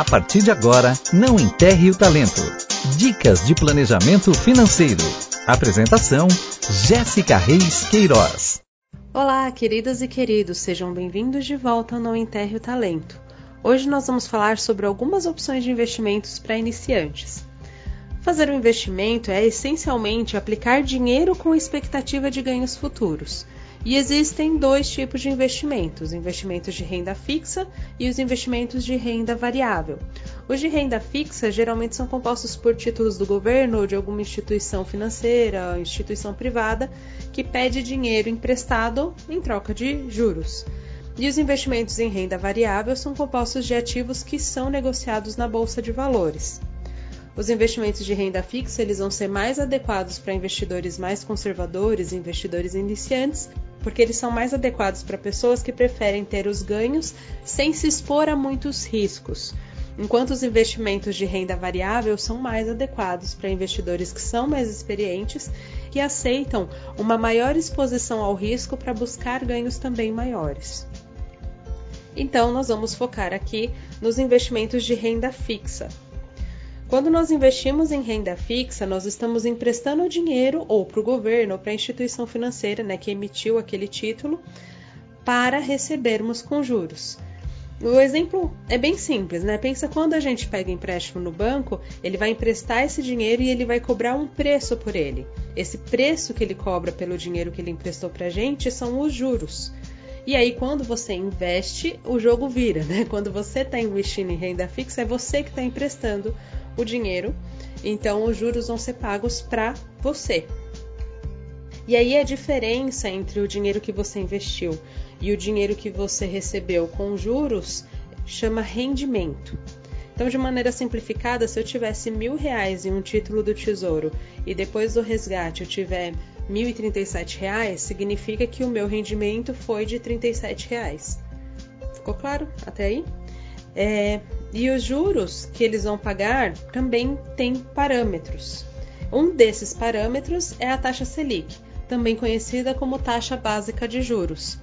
A partir de agora, não enterre o talento. Dicas de planejamento financeiro. Apresentação: Jéssica Reis Queiroz. Olá, queridas e queridos, sejam bem-vindos de volta ao Não Enterre o Talento. Hoje nós vamos falar sobre algumas opções de investimentos para iniciantes. Fazer um investimento é essencialmente aplicar dinheiro com expectativa de ganhos futuros. E existem dois tipos de investimentos: investimentos de renda fixa e os investimentos de renda variável. Os de renda fixa geralmente são compostos por títulos do governo ou de alguma instituição financeira, instituição privada, que pede dinheiro emprestado em troca de juros. E os investimentos em renda variável são compostos de ativos que são negociados na bolsa de valores. Os investimentos de renda fixa eles vão ser mais adequados para investidores mais conservadores, investidores iniciantes, porque eles são mais adequados para pessoas que preferem ter os ganhos sem se expor a muitos riscos. Enquanto os investimentos de renda variável são mais adequados para investidores que são mais experientes e aceitam uma maior exposição ao risco para buscar ganhos também maiores. Então, nós vamos focar aqui nos investimentos de renda fixa. Quando nós investimos em renda fixa, nós estamos emprestando dinheiro ou para o governo ou para a instituição financeira né, que emitiu aquele título para recebermos com juros. O exemplo é bem simples, né? Pensa quando a gente pega empréstimo no banco, ele vai emprestar esse dinheiro e ele vai cobrar um preço por ele. Esse preço que ele cobra pelo dinheiro que ele emprestou para a gente são os juros. E aí, quando você investe, o jogo vira, né? Quando você está investindo em renda fixa, é você que está emprestando o dinheiro, então os juros vão ser pagos para você. E aí a diferença entre o dinheiro que você investiu e o dinheiro que você recebeu com juros chama rendimento. Então, de maneira simplificada, se eu tivesse mil reais em um título do Tesouro e depois do resgate eu tiver sete reais, significa que o meu rendimento foi de e sete reais. Ficou claro até aí? É, e os juros que eles vão pagar também têm parâmetros. Um desses parâmetros é a taxa Selic, também conhecida como taxa básica de juros.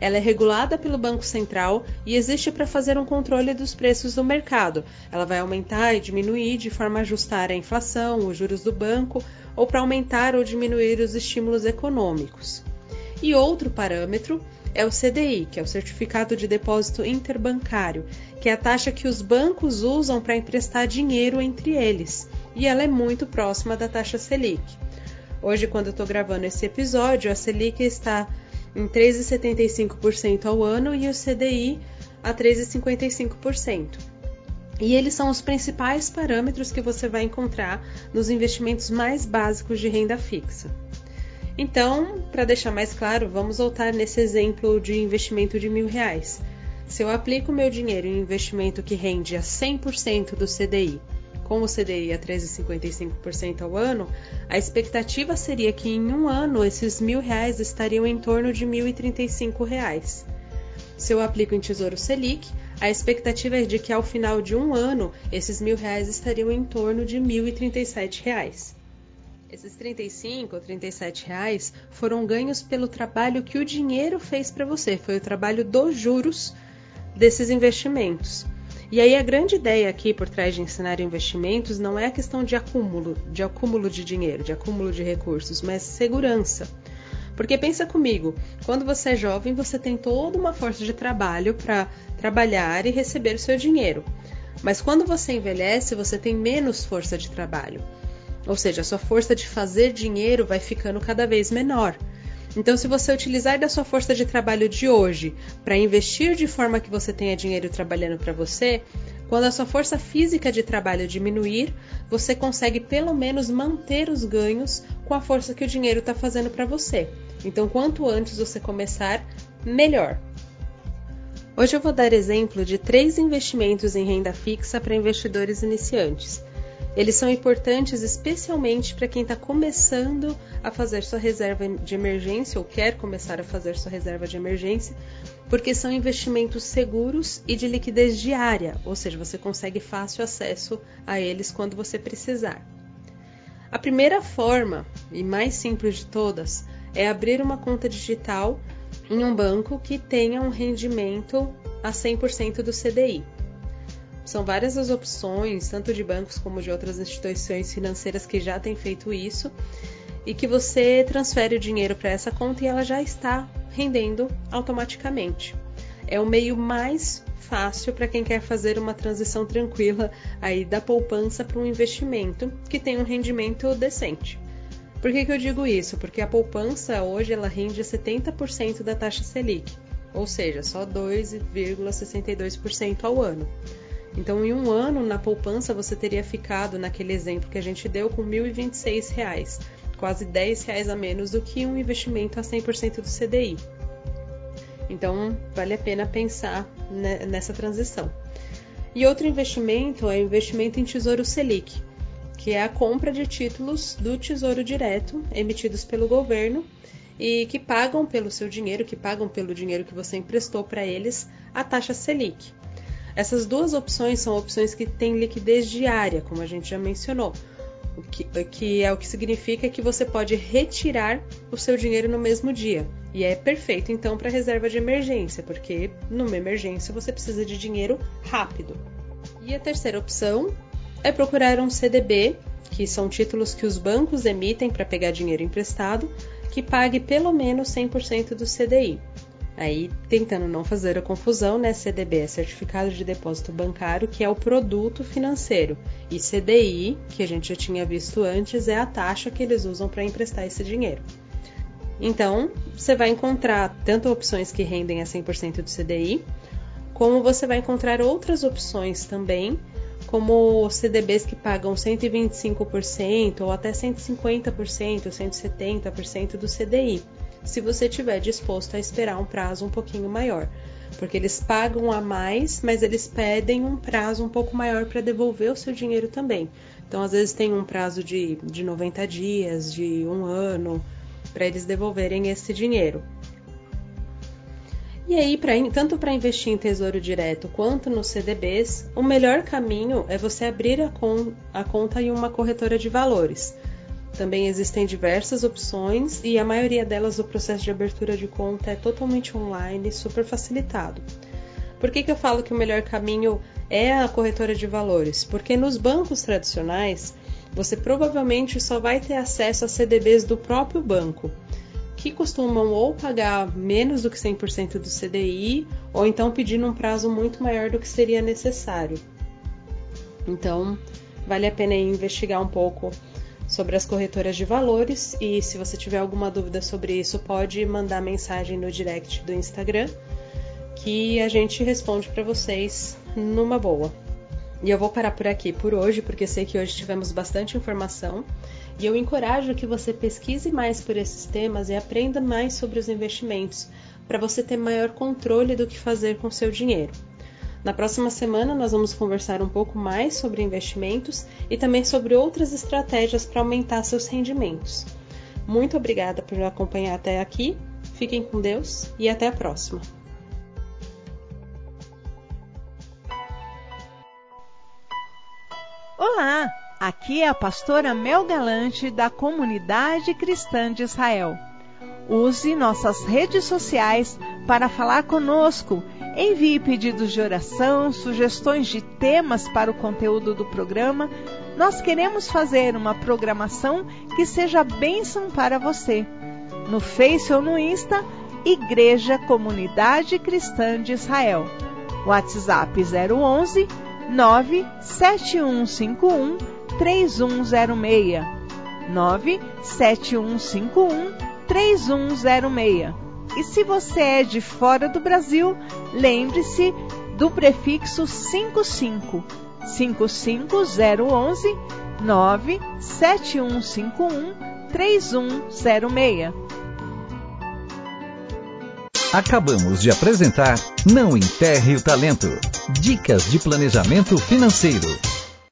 Ela é regulada pelo Banco Central e existe para fazer um controle dos preços do mercado. Ela vai aumentar e diminuir de forma a ajustar a inflação, os juros do banco ou para aumentar ou diminuir os estímulos econômicos. E outro parâmetro é o CDI, que é o Certificado de Depósito Interbancário, que é a taxa que os bancos usam para emprestar dinheiro entre eles, e ela é muito próxima da taxa Selic. Hoje, quando eu estou gravando esse episódio, a Selic está em 3,75% ao ano e o CDI a 3,55%. E eles são os principais parâmetros que você vai encontrar nos investimentos mais básicos de renda fixa. Então, para deixar mais claro, vamos voltar nesse exemplo de investimento de mil reais. Se eu aplico meu dinheiro em investimento que rende a 100% do CDI, com o CDI a 13,55% ao ano, a expectativa seria que em um ano esses mil reais estariam em torno de R$ 1.035. Se eu aplico em Tesouro Selic, a expectativa é de que ao final de um ano esses mil reais estariam em torno de R$ 1.037. Esses 35 ou 37 reais foram ganhos pelo trabalho que o dinheiro fez para você, foi o trabalho dos juros desses investimentos. E aí a grande ideia aqui por trás de ensinar investimentos não é a questão de acúmulo, de acúmulo de dinheiro, de acúmulo de recursos, mas segurança. Porque pensa comigo, quando você é jovem, você tem toda uma força de trabalho para trabalhar e receber o seu dinheiro. Mas quando você envelhece, você tem menos força de trabalho. Ou seja, a sua força de fazer dinheiro vai ficando cada vez menor. Então, se você utilizar da sua força de trabalho de hoje para investir de forma que você tenha dinheiro trabalhando para você, quando a sua força física de trabalho diminuir, você consegue pelo menos manter os ganhos com a força que o dinheiro está fazendo para você. Então, quanto antes você começar, melhor. Hoje eu vou dar exemplo de três investimentos em renda fixa para investidores iniciantes. Eles são importantes especialmente para quem está começando a fazer sua reserva de emergência ou quer começar a fazer sua reserva de emergência, porque são investimentos seguros e de liquidez diária, ou seja, você consegue fácil acesso a eles quando você precisar. A primeira forma, e mais simples de todas, é abrir uma conta digital em um banco que tenha um rendimento a 100% do CDI. São várias as opções, tanto de bancos como de outras instituições financeiras que já têm feito isso, e que você transfere o dinheiro para essa conta e ela já está rendendo automaticamente. É o meio mais fácil para quem quer fazer uma transição tranquila aí da poupança para um investimento que tem um rendimento decente. Por que, que eu digo isso? Porque a poupança hoje ela rende 70% da taxa Selic, ou seja, só 2,62% ao ano. Então, em um ano, na poupança, você teria ficado, naquele exemplo que a gente deu, com R$ 1.026, quase 10 reais a menos do que um investimento a 100% do CDI. Então, vale a pena pensar nessa transição. E outro investimento é o investimento em Tesouro Selic, que é a compra de títulos do Tesouro Direto emitidos pelo governo e que pagam pelo seu dinheiro, que pagam pelo dinheiro que você emprestou para eles, a taxa Selic. Essas duas opções são opções que têm liquidez diária, como a gente já mencionou, o que, que, é o que significa que você pode retirar o seu dinheiro no mesmo dia. E é perfeito então para reserva de emergência, porque numa emergência você precisa de dinheiro rápido. E a terceira opção é procurar um CDB, que são títulos que os bancos emitem para pegar dinheiro emprestado, que pague pelo menos 100% do CDI. Aí, tentando não fazer a confusão, né? CDB é Certificado de Depósito Bancário, que é o produto financeiro, e CDI, que a gente já tinha visto antes, é a taxa que eles usam para emprestar esse dinheiro. Então, você vai encontrar tanto opções que rendem a 100% do CDI, como você vai encontrar outras opções também, como CDBs que pagam 125% ou até 150%, 170% do CDI se você estiver disposto a esperar um prazo um pouquinho maior. Porque eles pagam a mais, mas eles pedem um prazo um pouco maior para devolver o seu dinheiro também. Então, às vezes, tem um prazo de, de 90 dias, de um ano, para eles devolverem esse dinheiro. E aí, pra, tanto para investir em tesouro direto quanto nos CDBs, o melhor caminho é você abrir a, con a conta em uma corretora de valores. Também existem diversas opções e a maioria delas o processo de abertura de conta é totalmente online, super facilitado. Por que, que eu falo que o melhor caminho é a corretora de valores? Porque nos bancos tradicionais você provavelmente só vai ter acesso a CDBs do próprio banco, que costumam ou pagar menos do que 100% do CDI ou então pedindo um prazo muito maior do que seria necessário. Então, vale a pena investigar um pouco sobre as corretoras de valores e se você tiver alguma dúvida sobre isso, pode mandar mensagem no direct do Instagram que a gente responde para vocês numa boa. E eu vou parar por aqui por hoje, porque sei que hoje tivemos bastante informação. E eu encorajo que você pesquise mais por esses temas e aprenda mais sobre os investimentos, para você ter maior controle do que fazer com seu dinheiro. Na próxima semana, nós vamos conversar um pouco mais sobre investimentos e também sobre outras estratégias para aumentar seus rendimentos. Muito obrigada por acompanhar até aqui. Fiquem com Deus e até a próxima. Olá, aqui é a pastora Mel Galante da Comunidade Cristã de Israel. Use nossas redes sociais para falar conosco Envie pedidos de oração, sugestões de temas para o conteúdo do programa. Nós queremos fazer uma programação que seja bênção para você. No Face ou no Insta, Igreja Comunidade Cristã de Israel. WhatsApp 011 97151 3106 97151 3106 e se você é de fora do Brasil, lembre-se do prefixo 55 55011 97151 3106. Acabamos de apresentar Não Enterre o Talento. Dicas de planejamento financeiro.